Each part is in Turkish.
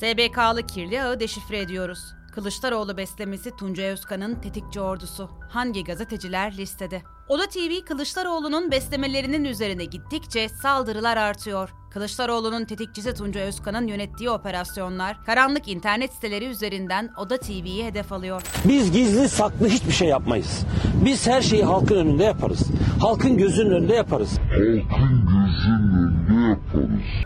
SBK'lı kirli ağı deşifre ediyoruz. Kılıçdaroğlu beslemesi Tuncay Özkan'ın tetikçi ordusu. Hangi gazeteciler listede? Oda TV Kılıçdaroğlu'nun beslemelerinin üzerine gittikçe saldırılar artıyor. Kılıçdaroğlu'nun tetikçisi Tuncay Özkan'ın yönettiği operasyonlar karanlık internet siteleri üzerinden Oda TV'yi hedef alıyor. Biz gizli saklı hiçbir şey yapmayız. Biz her şeyi halkın önünde yaparız. Halkın gözünün önünde yaparız.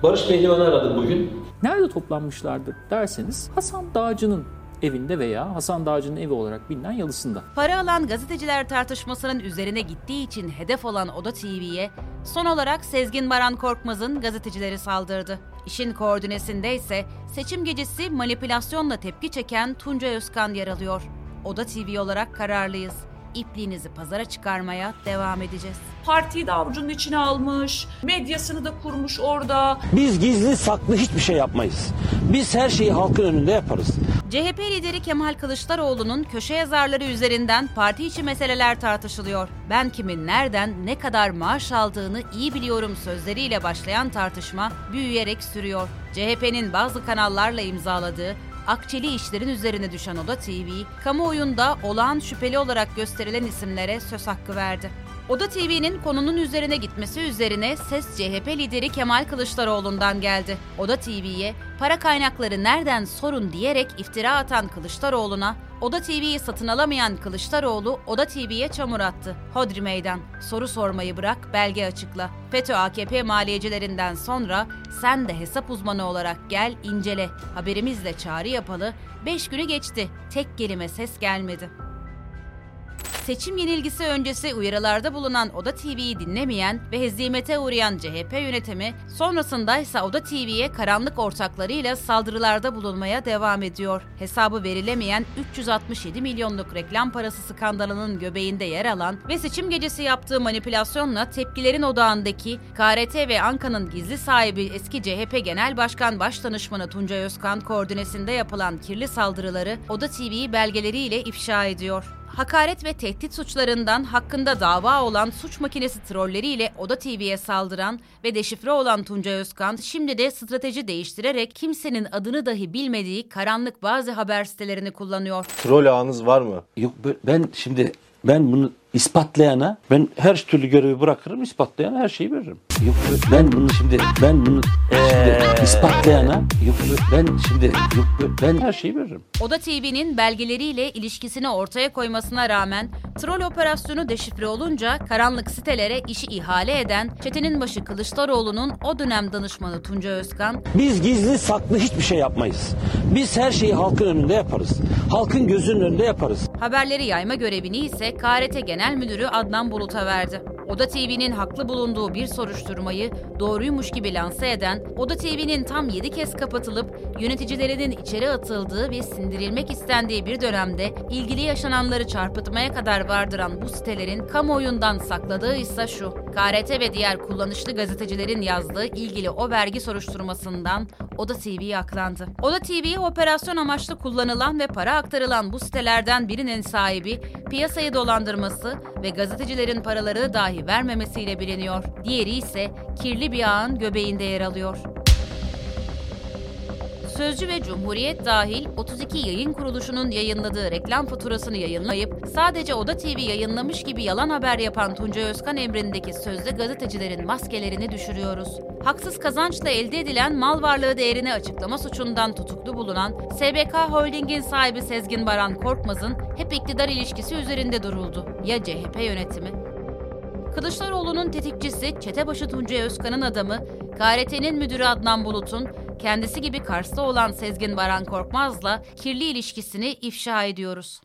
Barış Pehlivan'ı aradım bugün. Nerede toplanmışlardı derseniz Hasan Dağcı'nın evinde veya Hasan Dağcı'nın evi olarak bilinen yalısında. Para alan gazeteciler tartışmasının üzerine gittiği için hedef olan Oda TV'ye son olarak Sezgin Baran Korkmaz'ın gazetecileri saldırdı. İşin koordinesinde ise seçim gecesi manipülasyonla tepki çeken Tuncay Özkan yer alıyor. Oda TV olarak kararlıyız. İpliğinizi pazara çıkarmaya devam edeceğiz. Partiyi de avucunun içine almış, medyasını da kurmuş orada. Biz gizli saklı hiçbir şey yapmayız. Biz her şeyi halkın önünde yaparız. CHP lideri Kemal Kılıçdaroğlu'nun köşe yazarları üzerinden parti içi meseleler tartışılıyor. Ben kimin nereden ne kadar maaş aldığını iyi biliyorum sözleriyle başlayan tartışma büyüyerek sürüyor. CHP'nin bazı kanallarla imzaladığı akçeli işlerin üzerine düşen Oda TV, kamuoyunda olağan şüpheli olarak gösterilen isimlere söz hakkı verdi. Oda TV'nin konunun üzerine gitmesi üzerine ses CHP lideri Kemal Kılıçdaroğlu'ndan geldi. Oda TV'ye para kaynakları nereden sorun diyerek iftira atan Kılıçdaroğlu'na Oda TV'yi satın alamayan Kılıçdaroğlu Oda TV'ye çamur attı. Hodri meydan. Soru sormayı bırak, belge açıkla. FETÖ AKP maliyecilerinden sonra sen de hesap uzmanı olarak gel incele. Haberimizle çağrı yapalı. 5 günü geçti. Tek kelime ses gelmedi. Seçim yenilgisi öncesi uyarılarda bulunan Oda TV'yi dinlemeyen ve hezimete uğrayan CHP yönetimi sonrasında ise Oda TV'ye karanlık ortaklarıyla saldırılarda bulunmaya devam ediyor. Hesabı verilemeyen 367 milyonluk reklam parası skandalının göbeğinde yer alan ve seçim gecesi yaptığı manipülasyonla tepkilerin odağındaki KRT ve Anka'nın gizli sahibi eski CHP Genel Başkan Başdanışmanı Tuncay Özkan koordinesinde yapılan kirli saldırıları Oda TV'yi belgeleriyle ifşa ediyor hakaret ve tehdit suçlarından hakkında dava olan suç makinesi trolleriyle Oda TV'ye saldıran ve deşifre olan Tuncay Özkan şimdi de strateji değiştirerek kimsenin adını dahi bilmediği karanlık bazı haber sitelerini kullanıyor. Troll ağınız var mı? Yok ben şimdi ben bunu ispatlayana ben her türlü görevi bırakırım ispatlayana her şeyi veririm. Yok ben bunu şimdi ben bunu şimdi ispatlayana yok ben şimdi yok ben her şeyi veririm. Oda TV'nin belgeleriyle ilişkisini ortaya koymasına rağmen troll operasyonu deşifre olunca karanlık sitelere işi ihale eden çetenin başı Kılıçdaroğlu'nun o dönem danışmanı Tunca Özkan Biz gizli saklı hiçbir şey yapmayız. Biz her şeyi halkın önünde yaparız. Halkın gözünün önünde yaparız. haberleri yayma görevini ise KRT Genel Müdürü Adnan Bulut'a verdi. Oda TV'nin haklı bulunduğu bir soruşturmayı doğruymuş gibi lanse eden, Oda TV'nin tam 7 kez kapatılıp yöneticilerinin içeri atıldığı ve sindirilmek istendiği bir dönemde ilgili yaşananları çarpıtmaya kadar vardıran bu sitelerin kamuoyundan sakladığı ise şu. KRT ve diğer kullanışlı gazetecilerin yazdığı ilgili o vergi soruşturmasından Oda TV aklandı. Oda TV operasyon amaçlı kullanılan ve para aktarılan bu sitelerden birinin sahibi piyasayı dolandırması ve gazetecilerin paraları dahi vermemesiyle biliniyor. Diğeri ise kirli bir ağın göbeğinde yer alıyor. Sözcü ve Cumhuriyet dahil 32 yayın kuruluşunun yayınladığı reklam faturasını yayınlayıp sadece Oda TV yayınlamış gibi yalan haber yapan Tuncay Özkan emrindeki sözde gazetecilerin maskelerini düşürüyoruz. Haksız kazançla elde edilen mal varlığı değerini açıklama suçundan tutuklu bulunan SBK Holding'in sahibi Sezgin Baran Korkmaz'ın hep iktidar ilişkisi üzerinde duruldu. Ya CHP yönetimi? Kılıçdaroğlu'nun tetikçisi Çetebaşı Tuncay Özkan'ın adamı, KRT'nin müdürü Adnan Bulut'un kendisi gibi Kars'ta olan Sezgin Baran Korkmaz'la kirli ilişkisini ifşa ediyoruz.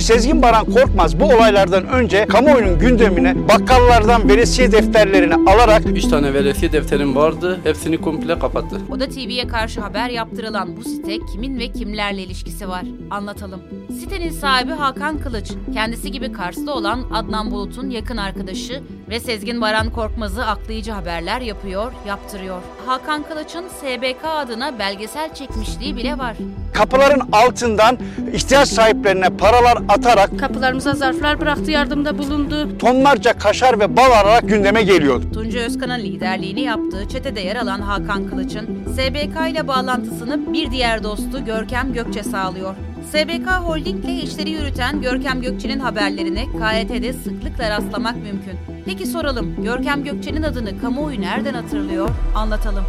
Sezgin Baran Korkmaz bu olaylardan önce kamuoyunun gündemine bakkallardan veresiye defterlerini alarak 3 tane veresiye defterim vardı. Hepsini komple kapattı. Oda TV'ye karşı haber yaptırılan bu site kimin ve kimlerle ilişkisi var? Anlatalım. Sitenin sahibi Hakan Kılıç, kendisi gibi Kars'ta olan Adnan Bulut'un yakın arkadaşı Ve Sezgin Baran Korkmaz'ı aklayıcı haberler yapıyor, yaptırıyor. Hakan Kılıç'ın SBK adına belgesel çekmişliği bile var. Kapıların altından ihtiyaç sahiplerine paralar atarak Kapılarımıza zarflar bıraktı, yardımda bulundu. tonlarca kaşar ve bal alarak gündeme geliyordu. Tuncay Özkan'ın liderliğini yaptığı çetede yer alan Hakan Kılıç'ın SBK ile bağlantısını bir diğer dostu Görkem Gökçe sağlıyor. SBK Holding ile işleri yürüten Görkem Gökçe'nin haberlerine KYT'de sıklıkla rastlamak mümkün. Peki soralım, Görkem Gökçe'nin adını kamuoyu nereden hatırlıyor? Anlatalım.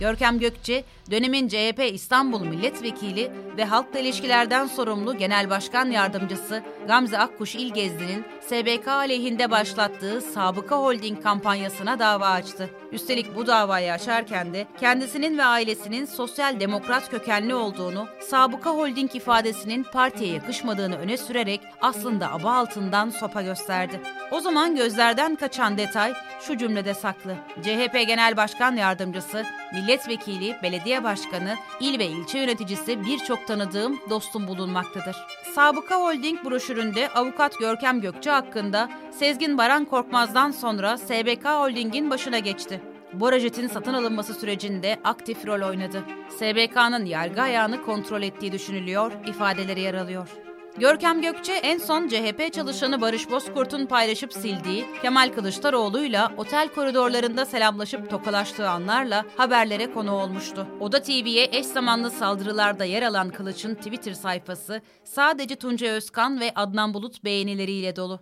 Görkem Gökçe, dönemin CHP İstanbul Milletvekili ve Halkla İlişkilerden sorumlu Genel Başkan Yardımcısı Gamze Akkuş İlgezdi'nin SBK aleyhinde başlattığı Sabıka Holding kampanyasına dava açtı. Üstelik bu davayı açarken de kendisinin ve ailesinin sosyal demokrat kökenli olduğunu, Sabıka Holding ifadesinin partiye yakışmadığını öne sürerek aslında aba altından sopa gösterdi. O zaman gözlerden kaçan detay şu cümlede saklı. CHP Genel Başkan Yardımcısı, milletvekili, belediye başkanı, il ve ilçe yöneticisi birçok tanıdığım dostum bulunmaktadır. Sabıka Holding broşüründe avukat Görkem Gökçe hakkında Sezgin Baran Korkmaz'dan sonra SBK Holding'in başına geçti. Borajet'in satın alınması sürecinde aktif rol oynadı. SBK'nın yargı ayağını kontrol ettiği düşünülüyor, ifadeleri yer alıyor. Görkem Gökçe en son CHP çalışanı Barış Bozkurt'un paylaşıp sildiği Kemal Kılıçdaroğlu'yla otel koridorlarında selamlaşıp tokalaştığı anlarla haberlere konu olmuştu. Oda TV'ye eş zamanlı saldırılarda yer alan Kılıç'ın Twitter sayfası sadece Tuncay Özkan ve Adnan Bulut beğenileriyle dolu.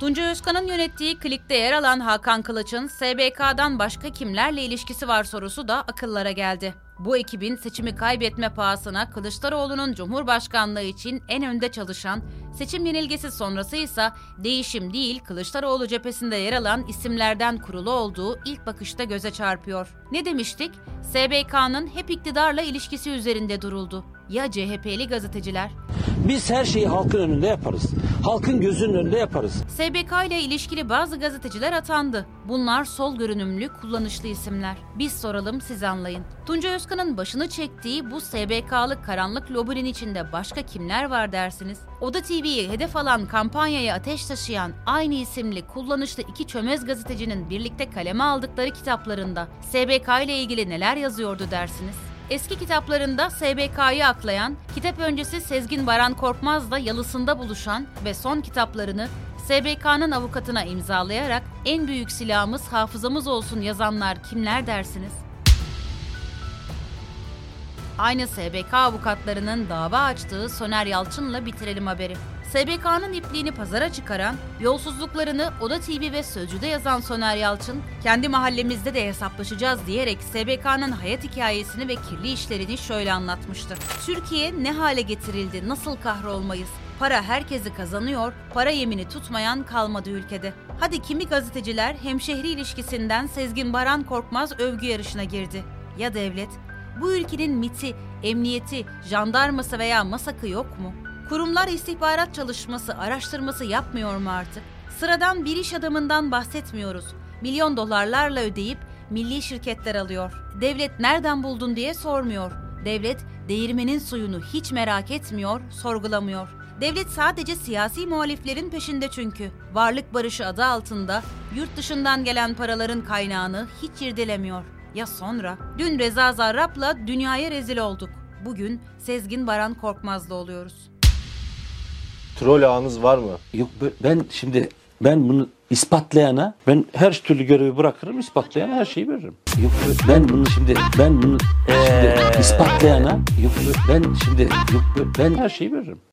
Tuncay Özkan'ın yönettiği klikte yer alan Hakan Kılıç'ın SBK'dan başka kimlerle ilişkisi var sorusu da akıllara geldi. Bu ekibin seçimi kaybetme pahasına Kılıçdaroğlu'nun Cumhurbaşkanlığı için en önde çalışan, seçim yenilgisi sonrası ise değişim değil Kılıçdaroğlu cephesinde yer alan isimlerden kurulu olduğu ilk bakışta göze çarpıyor. Ne demiştik? SBK'nın hep iktidarla ilişkisi üzerinde duruldu. Ya CHP'li gazeteciler? Biz her şeyi halkın önünde yaparız. Halkın gözünün önünde yaparız. SBK ile ilişkili bazı gazeteciler atandı. Bunlar sol görünümlü, kullanışlı isimler. Biz soralım, siz anlayın. Tuncay Özkan'ın başını çektiği bu SBK'lı karanlık lobinin içinde başka kimler var dersiniz? Oda TV'yi hedef alan kampanyaya ateş taşıyan aynı isimli kullanışlı iki çömez gazetecinin birlikte kaleme aldıkları kitaplarında SBK ile ilgili neler yazıyordu dersiniz? Eski kitaplarında SBK'yı aklayan, kitap öncesi Sezgin Baran Korkmaz'la yalısında buluşan ve son kitaplarını SBK'nın avukatına imzalayarak en büyük silahımız hafızamız olsun yazanlar kimler dersiniz? Aynı SBK avukatlarının dava açtığı Soner Yalçın'la bitirelim haberi. SBK'nın ipliğini pazara çıkaran, yolsuzluklarını Oda TV ve Sözcü'de yazan Soner Yalçın, kendi mahallemizde de hesaplaşacağız diyerek SBK'nın hayat hikayesini ve kirli işlerini şöyle anlatmıştı. Türkiye ne hale getirildi, nasıl kahrolmayız? Para herkesi kazanıyor, para yemini tutmayan kalmadı ülkede. Hadi kimi gazeteciler hemşehri ilişkisinden Sezgin Baran Korkmaz övgü yarışına girdi. Ya devlet? Bu ülkenin MIT'i, emniyeti, jandarması veya masakı yok mu? Kurumlar istihbarat çalışması, araştırması yapmıyor mu artık? Sıradan bir iş adamından bahsetmiyoruz. Milyon dolarlarla ödeyip milli şirketler alıyor. Devlet nereden buldun diye sormuyor. Devlet değirmenin suyunu hiç merak etmiyor, sorgulamıyor. Devlet sadece siyasi muhaliflerin peşinde çünkü. Varlık barışı adı altında yurt dışından gelen paraların kaynağını hiç irdelemiyor. Ya sonra? Dün Reza Zarrab'la dünyaya rezil olduk. Bugün Sezgin Baran Korkmaz'la oluyoruz. Troll ağınız var mı? Yok ben şimdi ben bunu ispatlayana ben her türlü görevi bırakırım ispatlayana her şeyi veririm. Yok ben bunu şimdi ben bunu şimdi ispatlayana yok ben şimdi yok ben her şeyi veririm.